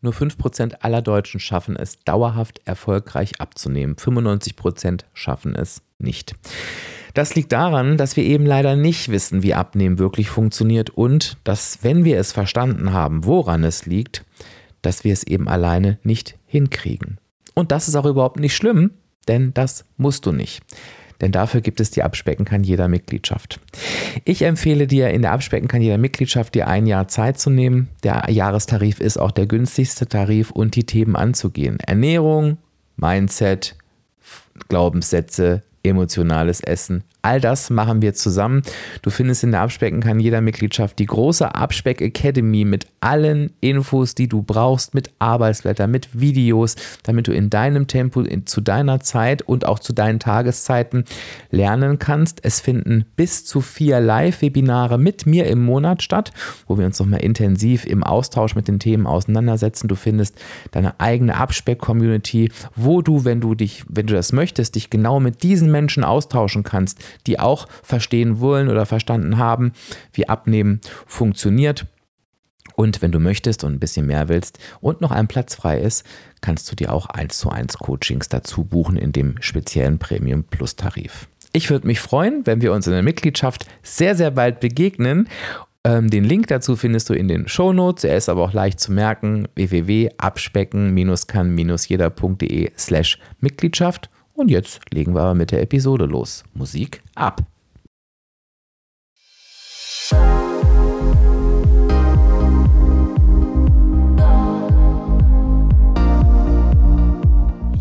Nur 5% aller Deutschen schaffen es, dauerhaft erfolgreich abzunehmen. 95% schaffen es nicht. Das liegt daran, dass wir eben leider nicht wissen, wie Abnehmen wirklich funktioniert und dass, wenn wir es verstanden haben, woran es liegt, dass wir es eben alleine nicht hinkriegen. Und das ist auch überhaupt nicht schlimm, denn das musst du nicht. Denn dafür gibt es die Abspecken kann jeder Mitgliedschaft. Ich empfehle dir in der Abspecken kann jeder Mitgliedschaft dir ein Jahr Zeit zu nehmen. Der Jahrestarif ist auch der günstigste Tarif und die Themen anzugehen. Ernährung, Mindset, Glaubenssätze, emotionales Essen, All das machen wir zusammen. Du findest in der Abspecken kann jeder Mitgliedschaft die große Abspeck Academy mit allen Infos, die du brauchst, mit Arbeitsblättern, mit Videos, damit du in deinem Tempo, in, zu deiner Zeit und auch zu deinen Tageszeiten lernen kannst. Es finden bis zu vier Live-Webinare mit mir im Monat statt, wo wir uns nochmal intensiv im Austausch mit den Themen auseinandersetzen. Du findest deine eigene Abspeck-Community, wo du, wenn du dich, wenn du das möchtest, dich genau mit diesen Menschen austauschen kannst, die auch verstehen wollen oder verstanden haben, wie Abnehmen funktioniert. Und wenn du möchtest und ein bisschen mehr willst und noch ein Platz frei ist, kannst du dir auch 1 zu 1 Coachings dazu buchen in dem speziellen Premium Plus Tarif. Ich würde mich freuen, wenn wir uns in der Mitgliedschaft sehr, sehr bald begegnen. Ähm, den Link dazu findest du in den Show Notes. Er ist aber auch leicht zu merken: www.abspecken-kann-jeder.de slash Mitgliedschaft. Und jetzt legen wir mit der Episode los. Musik ab.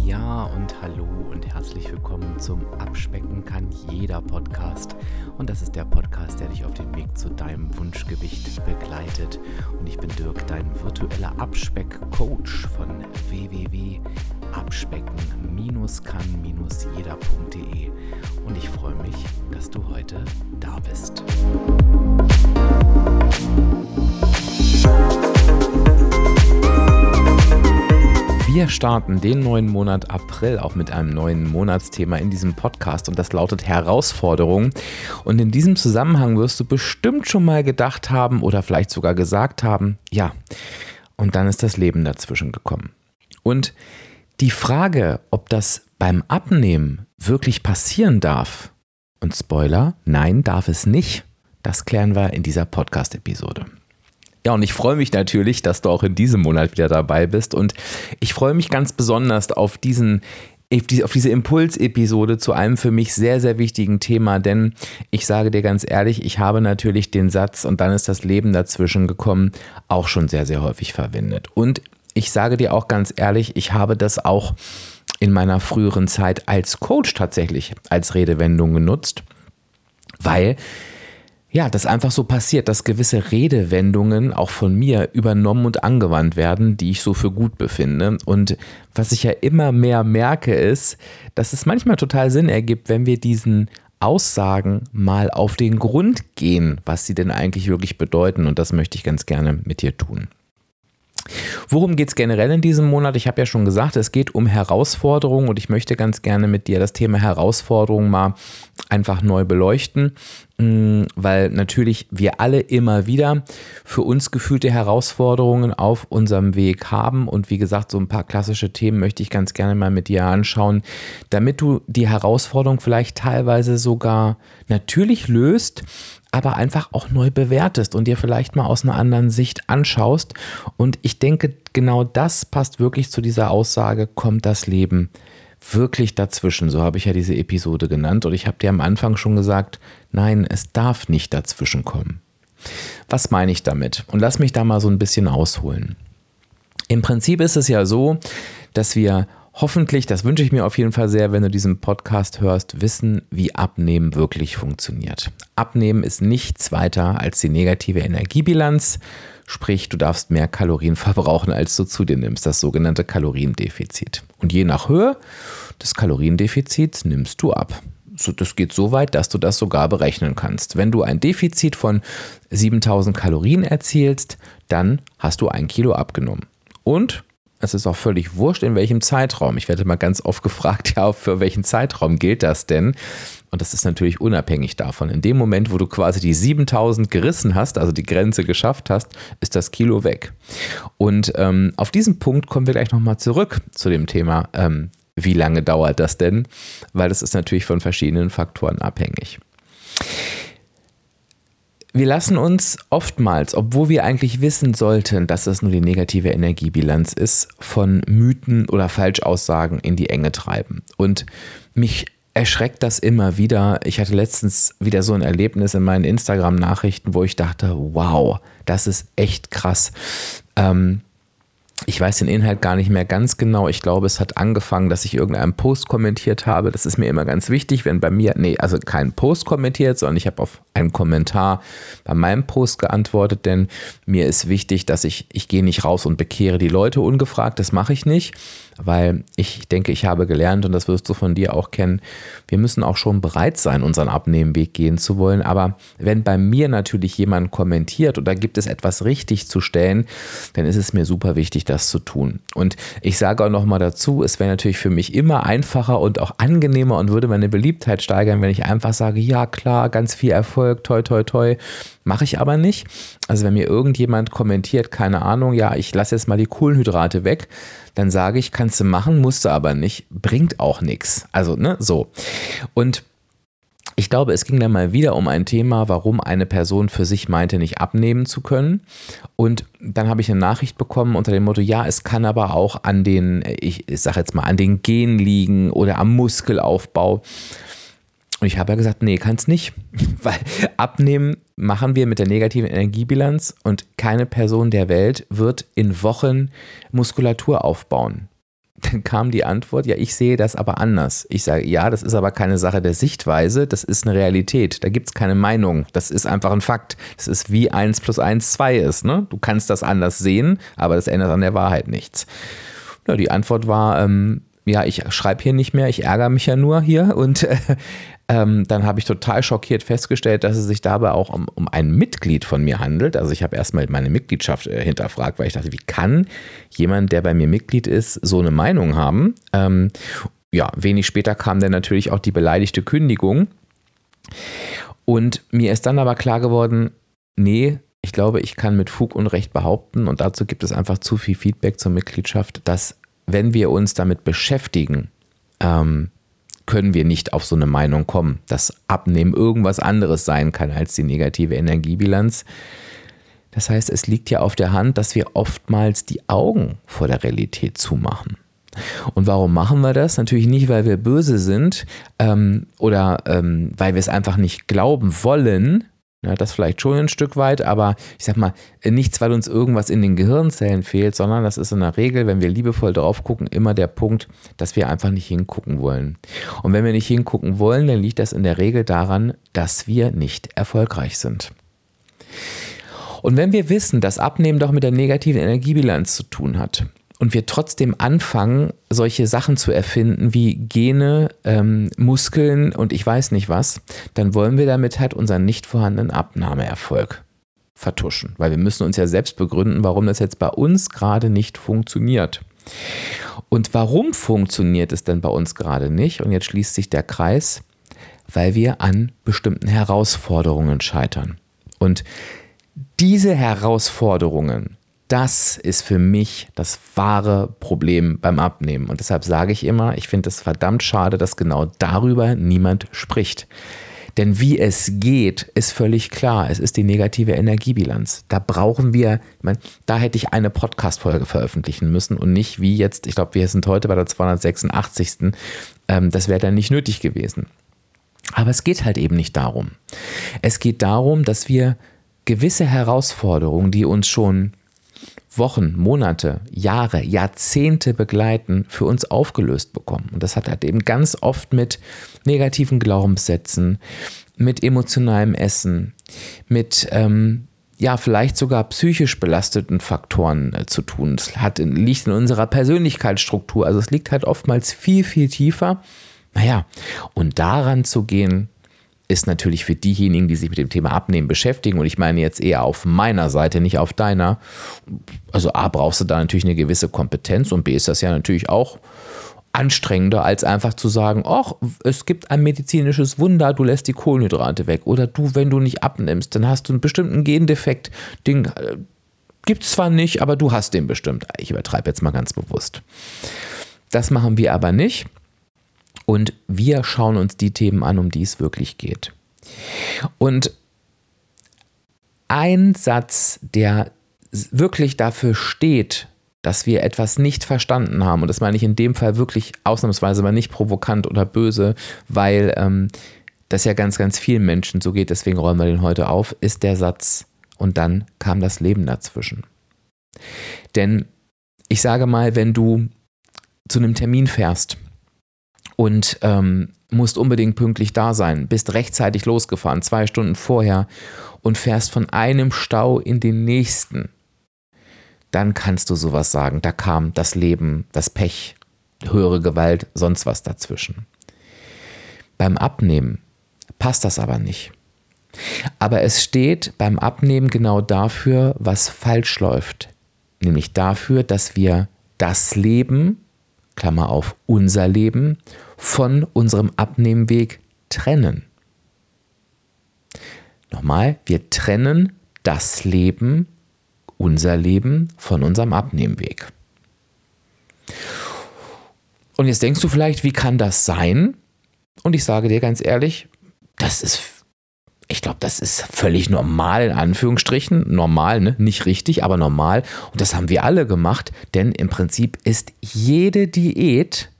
Ja und hallo und herzlich willkommen zum Abspecken kann jeder Podcast. Und das ist der Podcast, der dich auf dem Weg zu deinem Wunschgewicht begleitet. Und ich bin Dirk, dein virtueller Abspeck-Coach von www.abspecken-kann-jeder.de. Und ich freue mich, dass du heute da bist. Wir starten den neuen Monat April auch mit einem neuen Monatsthema in diesem Podcast und das lautet Herausforderung. Und in diesem Zusammenhang wirst du bestimmt schon mal gedacht haben oder vielleicht sogar gesagt haben, ja, und dann ist das Leben dazwischen gekommen. Und die Frage, ob das beim Abnehmen wirklich passieren darf, und Spoiler, nein, darf es nicht, das klären wir in dieser Podcast-Episode. Ja, und ich freue mich natürlich, dass du auch in diesem Monat wieder dabei bist. Und ich freue mich ganz besonders auf diesen auf diese Impulsepisode zu einem für mich sehr, sehr wichtigen Thema, denn ich sage dir ganz ehrlich, ich habe natürlich den Satz und dann ist das Leben dazwischen gekommen, auch schon sehr, sehr häufig verwendet. Und ich sage dir auch ganz ehrlich, ich habe das auch in meiner früheren Zeit als Coach tatsächlich als Redewendung genutzt, weil ja, das einfach so passiert, dass gewisse Redewendungen auch von mir übernommen und angewandt werden, die ich so für gut befinde. Und was ich ja immer mehr merke, ist, dass es manchmal total Sinn ergibt, wenn wir diesen Aussagen mal auf den Grund gehen, was sie denn eigentlich wirklich bedeuten. Und das möchte ich ganz gerne mit dir tun. Worum geht es generell in diesem Monat? Ich habe ja schon gesagt, es geht um Herausforderungen und ich möchte ganz gerne mit dir das Thema Herausforderungen mal einfach neu beleuchten, mm, weil natürlich wir alle immer wieder für uns gefühlte Herausforderungen auf unserem Weg haben und wie gesagt, so ein paar klassische Themen möchte ich ganz gerne mal mit dir anschauen, damit du die Herausforderung vielleicht teilweise sogar natürlich löst, aber einfach auch neu bewertest und dir vielleicht mal aus einer anderen Sicht anschaust. Und ich denke, genau das passt wirklich zu dieser Aussage, kommt das Leben wirklich dazwischen. So habe ich ja diese Episode genannt. Und ich habe dir am Anfang schon gesagt, nein, es darf nicht dazwischen kommen. Was meine ich damit? Und lass mich da mal so ein bisschen ausholen. Im Prinzip ist es ja so, dass wir hoffentlich, das wünsche ich mir auf jeden Fall sehr, wenn du diesen Podcast hörst, wissen, wie Abnehmen wirklich funktioniert. Abnehmen ist nichts weiter als die negative Energiebilanz, sprich du darfst mehr Kalorien verbrauchen, als du zu dir nimmst, das sogenannte Kaloriendefizit. Und je nach Höhe des Kaloriendefizits nimmst du ab. das geht so weit, dass du das sogar berechnen kannst. Wenn du ein Defizit von 7000 Kalorien erzielst, dann hast du ein Kilo abgenommen. Und Es ist auch völlig wurscht, in welchem Zeitraum. Ich werde mal ganz oft gefragt, ja, für welchen Zeitraum gilt das denn? Und das ist natürlich unabhängig davon. In dem Moment, wo du quasi die 7000 gerissen hast, also die Grenze geschafft hast, ist das Kilo weg. Und ähm, auf diesen Punkt kommen wir gleich nochmal zurück zu dem Thema, ähm, wie lange dauert das denn? Weil das ist natürlich von verschiedenen Faktoren abhängig. Wir lassen uns oftmals, obwohl wir eigentlich wissen sollten, dass es nur die negative Energiebilanz ist, von Mythen oder Falschaussagen in die Enge treiben. Und mich erschreckt das immer wieder. Ich hatte letztens wieder so ein Erlebnis in meinen Instagram-Nachrichten, wo ich dachte, wow, das ist echt krass. Ähm, ich weiß den Inhalt gar nicht mehr ganz genau. Ich glaube, es hat angefangen, dass ich irgendeinen Post kommentiert habe. Das ist mir immer ganz wichtig, wenn bei mir, nee, also kein Post kommentiert, sondern ich habe auf einen Kommentar bei meinem Post geantwortet, denn mir ist wichtig, dass ich, ich gehe nicht raus und bekehre die Leute ungefragt. Das mache ich nicht weil ich denke, ich habe gelernt und das wirst du von dir auch kennen, wir müssen auch schon bereit sein, unseren Abnehmenweg gehen zu wollen. Aber wenn bei mir natürlich jemand kommentiert oder gibt es etwas richtig zu stellen, dann ist es mir super wichtig, das zu tun. Und ich sage auch nochmal dazu, es wäre natürlich für mich immer einfacher und auch angenehmer und würde meine Beliebtheit steigern, wenn ich einfach sage, ja klar, ganz viel Erfolg, toi, toi, toi. Mache ich aber nicht. Also wenn mir irgendjemand kommentiert, keine Ahnung, ja, ich lasse jetzt mal die Kohlenhydrate weg, dann sage ich, kannst du machen, musst du aber nicht, bringt auch nichts. Also, ne, so. Und ich glaube, es ging dann mal wieder um ein Thema, warum eine Person für sich meinte, nicht abnehmen zu können. Und dann habe ich eine Nachricht bekommen unter dem Motto, ja, es kann aber auch an den, ich, ich sage jetzt mal, an den Gen liegen oder am Muskelaufbau. Und ich habe ja gesagt, nee, kann es nicht, weil abnehmen machen wir mit der negativen Energiebilanz und keine Person der Welt wird in Wochen Muskulatur aufbauen. Dann kam die Antwort, ja, ich sehe das aber anders. Ich sage, ja, das ist aber keine Sache der Sichtweise, das ist eine Realität. Da gibt es keine Meinung. Das ist einfach ein Fakt. Das ist wie 1 plus 1 2 ist. Ne? Du kannst das anders sehen, aber das ändert an der Wahrheit nichts. Ja, die Antwort war, ähm, ja, ich schreibe hier nicht mehr, ich ärgere mich ja nur hier und äh, ähm, dann habe ich total schockiert festgestellt, dass es sich dabei auch um, um ein Mitglied von mir handelt. Also ich habe erstmal meine Mitgliedschaft äh, hinterfragt, weil ich dachte, wie kann jemand, der bei mir Mitglied ist, so eine Meinung haben? Ähm, ja, wenig später kam dann natürlich auch die beleidigte Kündigung. Und mir ist dann aber klar geworden, nee, ich glaube, ich kann mit Fug und Recht behaupten, und dazu gibt es einfach zu viel Feedback zur Mitgliedschaft, dass wenn wir uns damit beschäftigen, ähm, können wir nicht auf so eine Meinung kommen, dass Abnehmen irgendwas anderes sein kann als die negative Energiebilanz. Das heißt, es liegt ja auf der Hand, dass wir oftmals die Augen vor der Realität zumachen. Und warum machen wir das? Natürlich nicht, weil wir böse sind ähm, oder ähm, weil wir es einfach nicht glauben wollen, ja, das vielleicht schon ein Stück weit, aber ich sag mal, nichts, weil uns irgendwas in den Gehirnzellen fehlt, sondern das ist in der Regel, wenn wir liebevoll drauf gucken, immer der Punkt, dass wir einfach nicht hingucken wollen. Und wenn wir nicht hingucken wollen, dann liegt das in der Regel daran, dass wir nicht erfolgreich sind. Und wenn wir wissen, dass Abnehmen doch mit der negativen Energiebilanz zu tun hat, und wir trotzdem anfangen, solche Sachen zu erfinden wie Gene, ähm, Muskeln und ich weiß nicht was, dann wollen wir damit halt unseren nicht vorhandenen Abnahmeerfolg vertuschen. Weil wir müssen uns ja selbst begründen, warum das jetzt bei uns gerade nicht funktioniert. Und warum funktioniert es denn bei uns gerade nicht? Und jetzt schließt sich der Kreis, weil wir an bestimmten Herausforderungen scheitern. Und diese Herausforderungen, das ist für mich das wahre Problem beim Abnehmen. Und deshalb sage ich immer, ich finde es verdammt schade, dass genau darüber niemand spricht. Denn wie es geht, ist völlig klar. Es ist die negative Energiebilanz. Da brauchen wir, ich meine, da hätte ich eine Podcast-Folge veröffentlichen müssen und nicht wie jetzt, ich glaube, wir sind heute bei der 286. Ähm, das wäre dann nicht nötig gewesen. Aber es geht halt eben nicht darum. Es geht darum, dass wir gewisse Herausforderungen, die uns schon Wochen, Monate, Jahre, Jahrzehnte begleiten, für uns aufgelöst bekommen. Und das hat halt eben ganz oft mit negativen Glaubenssätzen, mit emotionalem Essen, mit ähm, ja, vielleicht sogar psychisch belasteten Faktoren äh, zu tun. Es hat, liegt in unserer Persönlichkeitsstruktur. Also es liegt halt oftmals viel, viel tiefer. Naja, und daran zu gehen, ist natürlich für diejenigen, die sich mit dem Thema Abnehmen beschäftigen, und ich meine jetzt eher auf meiner Seite, nicht auf deiner. Also A, brauchst du da natürlich eine gewisse Kompetenz und B ist das ja natürlich auch anstrengender, als einfach zu sagen, ach, es gibt ein medizinisches Wunder, du lässt die Kohlenhydrate weg. Oder du, wenn du nicht abnimmst, dann hast du einen bestimmten Gendefekt, den äh, gibt es zwar nicht, aber du hast den bestimmt. Ich übertreibe jetzt mal ganz bewusst. Das machen wir aber nicht. Und wir schauen uns die Themen an, um die es wirklich geht. Und ein Satz, der wirklich dafür steht, dass wir etwas nicht verstanden haben, und das meine ich in dem Fall wirklich ausnahmsweise mal nicht provokant oder böse, weil ähm, das ja ganz, ganz vielen Menschen so geht, deswegen räumen wir den heute auf, ist der Satz, und dann kam das Leben dazwischen. Denn ich sage mal, wenn du zu einem Termin fährst und ähm, musst unbedingt pünktlich da sein, bist rechtzeitig losgefahren, zwei Stunden vorher und fährst von einem Stau in den nächsten, dann kannst du sowas sagen. Da kam das Leben, das Pech, höhere Gewalt, sonst was dazwischen. Beim Abnehmen passt das aber nicht. Aber es steht beim Abnehmen genau dafür, was falsch läuft. Nämlich dafür, dass wir das Leben, Klammer auf unser Leben, von unserem Abnehmweg trennen. Nochmal, wir trennen das Leben, unser Leben von unserem Abnehmweg. Und jetzt denkst du vielleicht, wie kann das sein? Und ich sage dir ganz ehrlich, das ist, ich glaube, das ist völlig normal in Anführungsstrichen. Normal, ne? nicht richtig, aber normal. Und das haben wir alle gemacht, denn im Prinzip ist jede Diät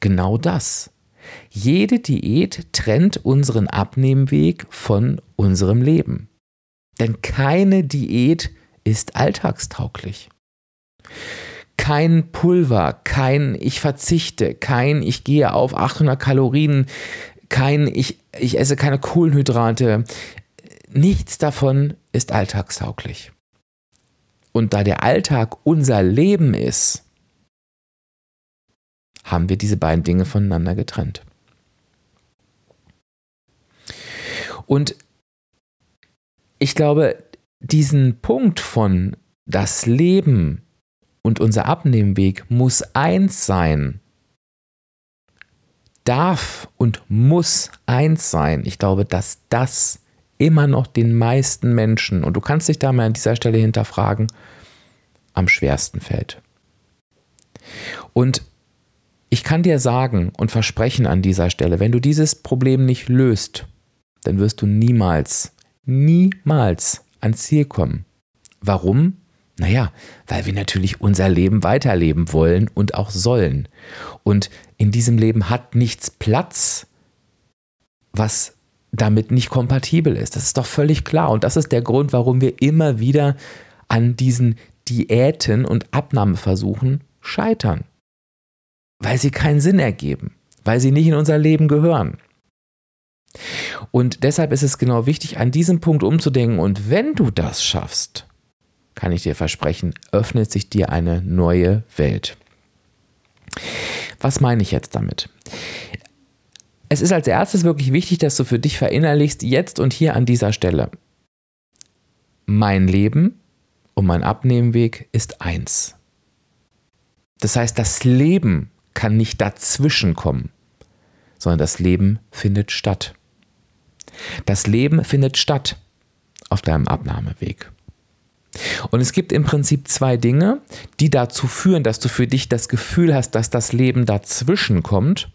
genau das. Jede Diät trennt unseren Abnehmweg von unserem Leben. Denn keine Diät ist alltagstauglich. Kein Pulver, kein ich verzichte, kein ich gehe auf 800 Kalorien, kein ich, ich esse keine Kohlenhydrate. Nichts davon ist alltagstauglich. Und da der Alltag unser Leben ist, haben wir diese beiden Dinge voneinander getrennt. Und ich glaube, diesen Punkt von das Leben und unser Abnehmweg muss eins sein, darf und muss eins sein. Ich glaube, dass das immer noch den meisten Menschen, und du kannst dich da mal an dieser Stelle hinterfragen, am schwersten fällt. Und ich kann dir sagen und versprechen an dieser Stelle, wenn du dieses Problem nicht löst, dann wirst du niemals, niemals ans Ziel kommen. Warum? Naja, weil wir natürlich unser Leben weiterleben wollen und auch sollen. Und in diesem Leben hat nichts Platz, was damit nicht kompatibel ist. Das ist doch völlig klar. Und das ist der Grund, warum wir immer wieder an diesen Diäten und Abnahmeversuchen scheitern. Weil sie keinen Sinn ergeben, weil sie nicht in unser Leben gehören. Und deshalb ist es genau wichtig, an diesem Punkt umzudenken. Und wenn du das schaffst, kann ich dir versprechen, öffnet sich dir eine neue Welt. Was meine ich jetzt damit? Es ist als erstes wirklich wichtig, dass du für dich verinnerlichst, jetzt und hier an dieser Stelle. Mein Leben und mein Abnehmweg ist eins. Das heißt, das Leben kann nicht dazwischen kommen, sondern das Leben findet statt. Das Leben findet statt auf deinem Abnahmeweg. Und es gibt im Prinzip zwei Dinge, die dazu führen, dass du für dich das Gefühl hast, dass das Leben dazwischen kommt.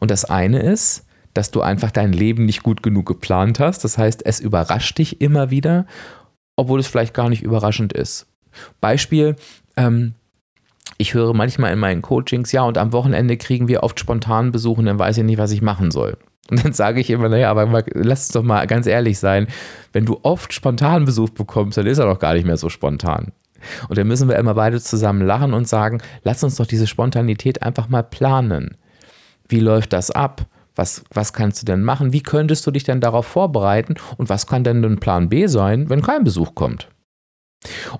Und das eine ist, dass du einfach dein Leben nicht gut genug geplant hast. Das heißt, es überrascht dich immer wieder, obwohl es vielleicht gar nicht überraschend ist. Beispiel, ähm, ich höre manchmal in meinen Coachings, ja, und am Wochenende kriegen wir oft spontan Besuch und dann weiß ich nicht, was ich machen soll. Und dann sage ich immer, naja, aber mal, lass uns doch mal ganz ehrlich sein, wenn du oft spontan Besuch bekommst, dann ist er doch gar nicht mehr so spontan. Und dann müssen wir immer beide zusammen lachen und sagen, lass uns doch diese Spontanität einfach mal planen. Wie läuft das ab? Was, was kannst du denn machen? Wie könntest du dich denn darauf vorbereiten? Und was kann denn ein Plan B sein, wenn kein Besuch kommt?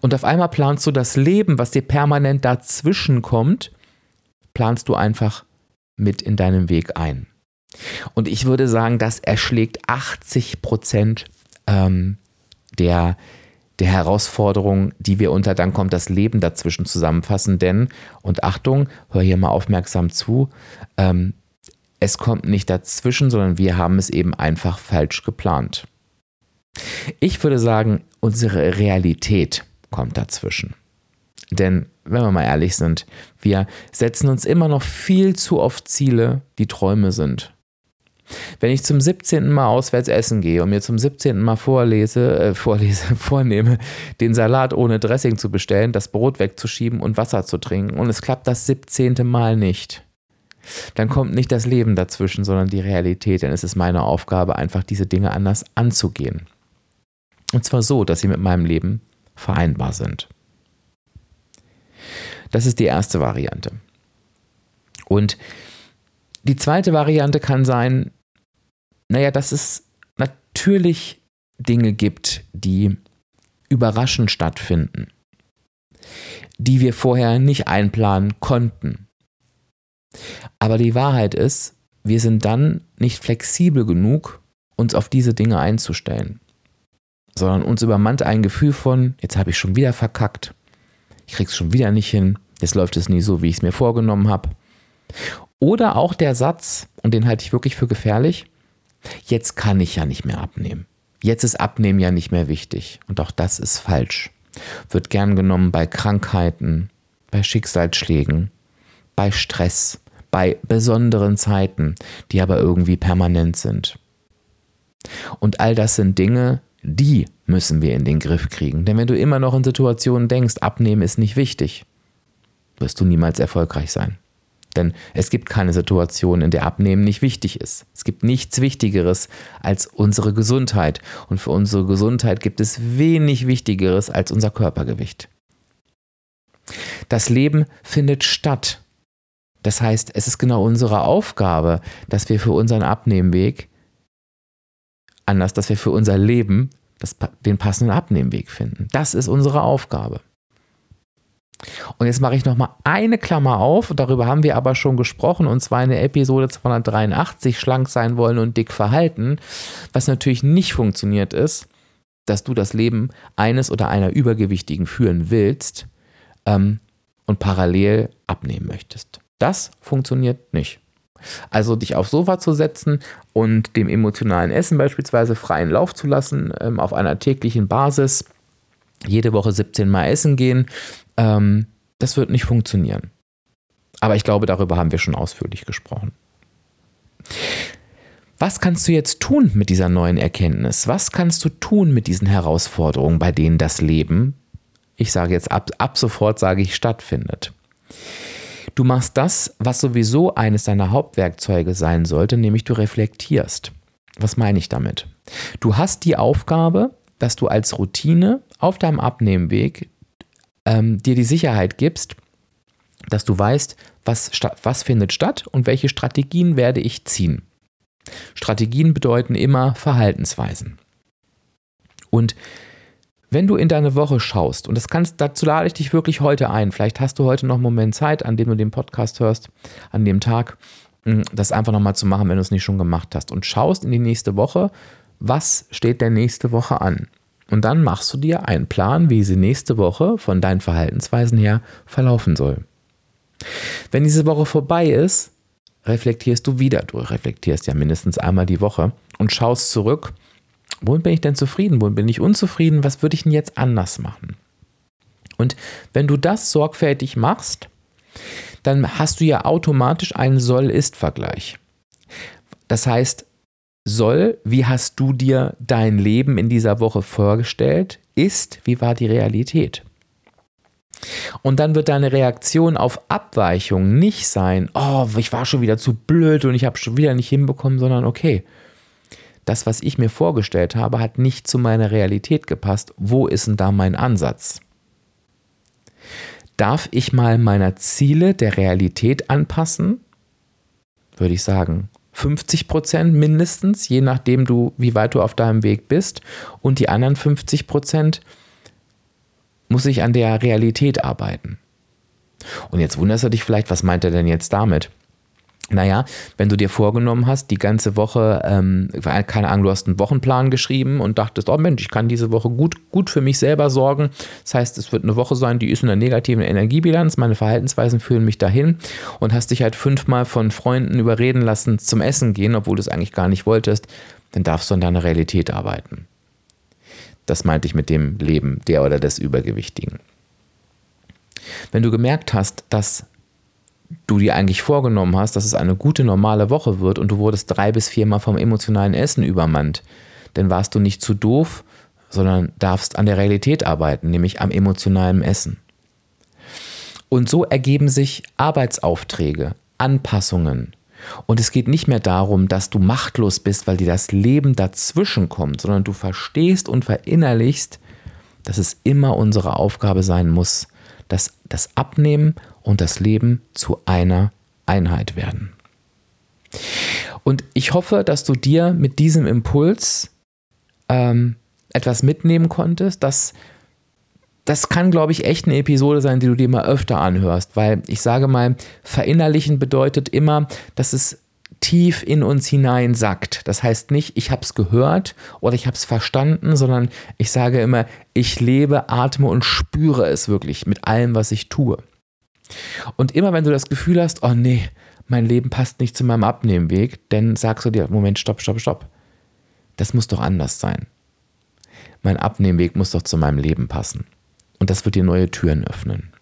Und auf einmal planst du das Leben, was dir permanent dazwischen kommt, planst du einfach mit in deinem Weg ein. Und ich würde sagen, das erschlägt 80 Prozent ähm, der, der Herausforderungen, die wir unter dann kommt das Leben dazwischen zusammenfassen. Denn, und Achtung, hör hier mal aufmerksam zu, ähm, es kommt nicht dazwischen, sondern wir haben es eben einfach falsch geplant. Ich würde sagen, unsere Realität kommt dazwischen. Denn, wenn wir mal ehrlich sind, wir setzen uns immer noch viel zu oft Ziele, die Träume sind. Wenn ich zum 17. Mal auswärts essen gehe und mir zum 17. Mal vorlese, äh, vorlese, vornehme, den Salat ohne Dressing zu bestellen, das Brot wegzuschieben und Wasser zu trinken und es klappt das 17. Mal nicht, dann kommt nicht das Leben dazwischen, sondern die Realität. Denn es ist meine Aufgabe, einfach diese Dinge anders anzugehen. Und zwar so, dass sie mit meinem Leben vereinbar sind. Das ist die erste Variante. Und die zweite Variante kann sein, naja, dass es natürlich Dinge gibt, die überraschend stattfinden, die wir vorher nicht einplanen konnten. Aber die Wahrheit ist, wir sind dann nicht flexibel genug, uns auf diese Dinge einzustellen, sondern uns übermannt ein Gefühl von, jetzt habe ich schon wieder verkackt, ich krieg's schon wieder nicht hin, jetzt läuft es nie so, wie ich es mir vorgenommen habe. Oder auch der Satz, und den halte ich wirklich für gefährlich, jetzt kann ich ja nicht mehr abnehmen. Jetzt ist Abnehmen ja nicht mehr wichtig. Und auch das ist falsch. Wird gern genommen bei Krankheiten, bei Schicksalsschlägen, bei Stress, bei besonderen Zeiten, die aber irgendwie permanent sind. Und all das sind Dinge, die müssen wir in den Griff kriegen. Denn wenn du immer noch in Situationen denkst, abnehmen ist nicht wichtig, wirst du niemals erfolgreich sein. Denn es gibt keine Situation, in der Abnehmen nicht wichtig ist. Es gibt nichts Wichtigeres als unsere Gesundheit. Und für unsere Gesundheit gibt es wenig Wichtigeres als unser Körpergewicht. Das Leben findet statt. Das heißt, es ist genau unsere Aufgabe, dass wir für unseren Abnehmweg, anders, dass wir für unser Leben das, den passenden Abnehmweg finden. Das ist unsere Aufgabe. Und jetzt mache ich nochmal eine Klammer auf, darüber haben wir aber schon gesprochen, und zwar in der Episode 283, schlank sein wollen und dick verhalten. Was natürlich nicht funktioniert ist, dass du das Leben eines oder einer Übergewichtigen führen willst ähm, und parallel abnehmen möchtest. Das funktioniert nicht. Also dich aufs Sofa zu setzen und dem emotionalen Essen beispielsweise freien Lauf zu lassen ähm, auf einer täglichen Basis, jede Woche 17 Mal essen gehen, ähm, das wird nicht funktionieren. Aber ich glaube, darüber haben wir schon ausführlich gesprochen. Was kannst du jetzt tun mit dieser neuen Erkenntnis? Was kannst du tun mit diesen Herausforderungen, bei denen das Leben, ich sage jetzt ab, ab sofort, sage ich, stattfindet? Du machst das, was sowieso eines deiner Hauptwerkzeuge sein sollte, nämlich du reflektierst. Was meine ich damit? Du hast die Aufgabe, dass du als Routine auf deinem Abnehmweg ähm, dir die Sicherheit gibst, dass du weißt, was, was findet statt und welche Strategien werde ich ziehen. Strategien bedeuten immer Verhaltensweisen. Und wenn du in deine Woche schaust, und das kannst, dazu lade ich dich wirklich heute ein, vielleicht hast du heute noch einen Moment Zeit, an dem du den Podcast hörst, an dem Tag, hm, das einfach nochmal zu machen, wenn du es nicht schon gemacht hast. Und schaust in die nächste Woche, was steht der nächste Woche an? Und dann machst du dir einen Plan, wie sie nächste Woche von deinen Verhaltensweisen her verlaufen soll. Wenn diese Woche vorbei ist, reflektierst du wieder. Du reflektierst ja mindestens einmal die Woche und schaust zurück. Wohin bin ich denn zufrieden? Wohin bin ich unzufrieden? Was würde ich denn jetzt anders machen? Und wenn du das sorgfältig machst, dann hast du ja automatisch einen Soll-Ist-Vergleich. Das heißt, soll, wie hast du dir dein Leben in dieser Woche vorgestellt, ist, wie war die Realität. Und dann wird deine Reaktion auf Abweichung nicht sein, oh, ich war schon wieder zu blöd und ich habe schon wieder nicht hinbekommen, sondern okay, das, was ich mir vorgestellt habe, hat nicht zu meiner Realität gepasst. Wo ist denn da mein Ansatz? Darf ich mal meiner Ziele der Realität anpassen? Würde ich sagen, 50 Prozent mindestens, je nachdem du, wie weit du auf deinem Weg bist. Und die anderen 50 Prozent muss ich an der Realität arbeiten. Und jetzt wunderst du dich vielleicht, was meint er denn jetzt damit? Naja, wenn du dir vorgenommen hast, die ganze Woche, ähm, keine Ahnung, du hast einen Wochenplan geschrieben und dachtest, oh Mensch, ich kann diese Woche gut, gut für mich selber sorgen. Das heißt, es wird eine Woche sein, die ist in einer negativen Energiebilanz, meine Verhaltensweisen führen mich dahin und hast dich halt fünfmal von Freunden überreden lassen zum Essen gehen, obwohl du es eigentlich gar nicht wolltest, dann darfst du an deiner Realität arbeiten. Das meinte ich mit dem Leben der oder des Übergewichtigen. Wenn du gemerkt hast, dass du dir eigentlich vorgenommen hast, dass es eine gute normale Woche wird und du wurdest drei bis viermal vom emotionalen Essen übermannt, dann warst du nicht zu doof, sondern darfst an der Realität arbeiten, nämlich am emotionalen Essen. Und so ergeben sich Arbeitsaufträge, Anpassungen. Und es geht nicht mehr darum, dass du machtlos bist, weil dir das Leben dazwischen kommt, sondern du verstehst und verinnerlichst, dass es immer unsere Aufgabe sein muss, dass das Abnehmen und das Leben zu einer Einheit werden. Und ich hoffe, dass du dir mit diesem Impuls ähm, etwas mitnehmen konntest. Das, das kann, glaube ich, echt eine Episode sein, die du dir mal öfter anhörst, weil ich sage mal, verinnerlichen bedeutet immer, dass es tief in uns hinein sackt. Das heißt nicht, ich habe es gehört oder ich habe es verstanden, sondern ich sage immer, ich lebe, atme und spüre es wirklich mit allem, was ich tue. Und immer wenn du das Gefühl hast, oh nee, mein Leben passt nicht zu meinem Abnehmweg, dann sagst du dir, Moment, stopp, stopp, stopp. Das muss doch anders sein. Mein Abnehmweg muss doch zu meinem Leben passen. Und das wird dir neue Türen öffnen.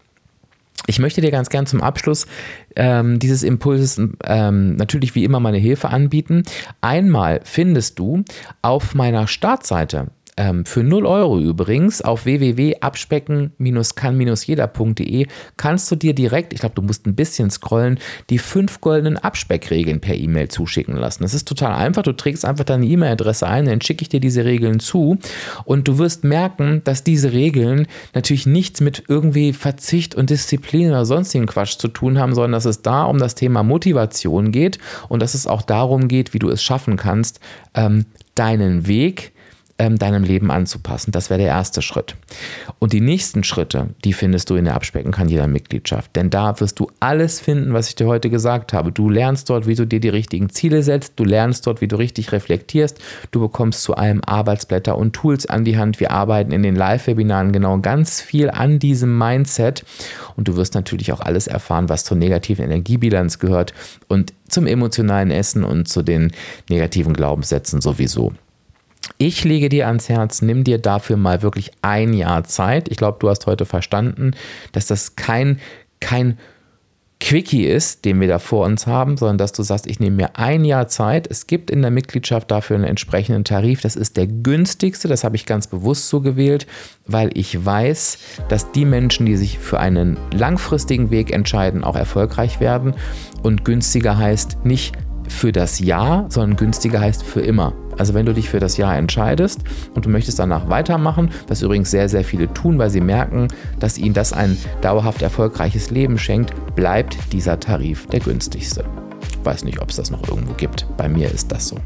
Ich möchte dir ganz gern zum Abschluss ähm, dieses Impulses ähm, natürlich wie immer meine Hilfe anbieten. Einmal findest du auf meiner Startseite ähm, für 0 Euro übrigens auf www.abspecken-kann-jeder.de kannst du dir direkt, ich glaube, du musst ein bisschen scrollen, die fünf goldenen Abspeckregeln per E-Mail zuschicken lassen. Das ist total einfach. Du trägst einfach deine E-Mail-Adresse ein, dann schicke ich dir diese Regeln zu und du wirst merken, dass diese Regeln natürlich nichts mit irgendwie Verzicht und Disziplin oder sonstigen Quatsch zu tun haben, sondern dass es da um das Thema Motivation geht und dass es auch darum geht, wie du es schaffen kannst, ähm, deinen Weg ähm, deinem Leben anzupassen. Das wäre der erste Schritt. Und die nächsten Schritte, die findest du in der Abspecken kann jeder Mitgliedschaft. Denn da wirst du alles finden, was ich dir heute gesagt habe. Du lernst dort, wie du dir die richtigen Ziele setzt. Du lernst dort, wie du richtig reflektierst. Du bekommst zu allem Arbeitsblätter und Tools an die Hand. Wir arbeiten in den Live-Webinaren genau ganz viel an diesem Mindset. Und du wirst natürlich auch alles erfahren, was zur negativen Energiebilanz gehört und zum emotionalen Essen und zu den negativen Glaubenssätzen sowieso. Ich lege dir ans Herz, nimm dir dafür mal wirklich ein Jahr Zeit. Ich glaube, du hast heute verstanden, dass das kein, kein Quickie ist, den wir da vor uns haben, sondern dass du sagst, ich nehme mir ein Jahr Zeit. Es gibt in der Mitgliedschaft dafür einen entsprechenden Tarif. Das ist der günstigste. Das habe ich ganz bewusst so gewählt, weil ich weiß, dass die Menschen, die sich für einen langfristigen Weg entscheiden, auch erfolgreich werden. Und günstiger heißt nicht für das Jahr, sondern günstiger heißt für immer. Also wenn du dich für das Jahr entscheidest und du möchtest danach weitermachen, was übrigens sehr, sehr viele tun, weil sie merken, dass ihnen das ein dauerhaft erfolgreiches Leben schenkt, bleibt dieser Tarif der günstigste. Ich weiß nicht, ob es das noch irgendwo gibt. Bei mir ist das so.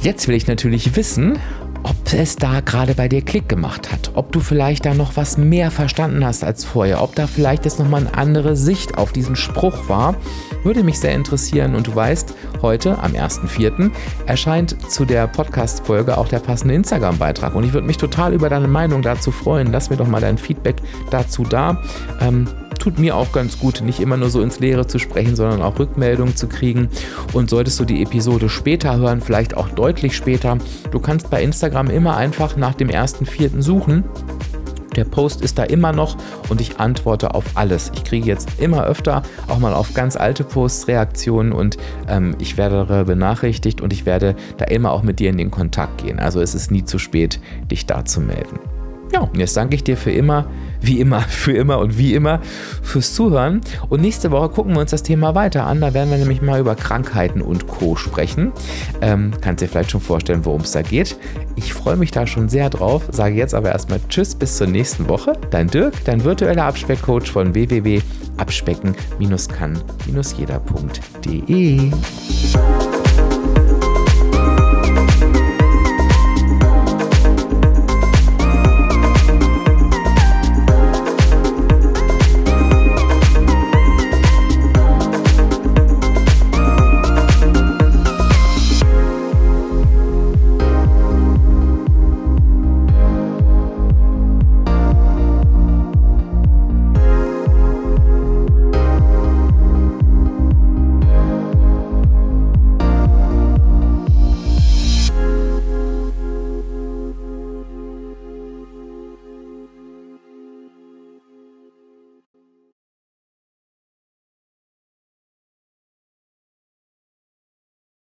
Jetzt will ich natürlich wissen, ob es da gerade bei dir Klick gemacht hat, ob du vielleicht da noch was mehr verstanden hast als vorher, ob da vielleicht jetzt nochmal eine andere Sicht auf diesen Spruch war, würde mich sehr interessieren und du weißt, heute am 1.4. erscheint zu der Podcast-Folge auch der passende Instagram-Beitrag und ich würde mich total über deine Meinung dazu freuen. Lass mir doch mal dein Feedback dazu da. Ähm, tut mir auch ganz gut, nicht immer nur so ins Leere zu sprechen, sondern auch Rückmeldungen zu kriegen. Und solltest du die Episode später hören, vielleicht auch deutlich später, du kannst bei Instagram immer einfach nach dem ersten Vierten suchen. Der Post ist da immer noch und ich antworte auf alles. Ich kriege jetzt immer öfter auch mal auf ganz alte Posts Reaktionen und ähm, ich werde benachrichtigt und ich werde da immer auch mit dir in den Kontakt gehen. Also es ist nie zu spät, dich da zu melden. Ja, jetzt danke ich dir für immer, wie immer, für immer und wie immer fürs Zuhören. Und nächste Woche gucken wir uns das Thema weiter an. Da werden wir nämlich mal über Krankheiten und Co. sprechen. Ähm, kannst dir vielleicht schon vorstellen, worum es da geht. Ich freue mich da schon sehr drauf. Sage jetzt aber erstmal Tschüss, bis zur nächsten Woche. Dein Dirk, dein virtueller Abspeckcoach von www.abspecken-kann-jeder.de.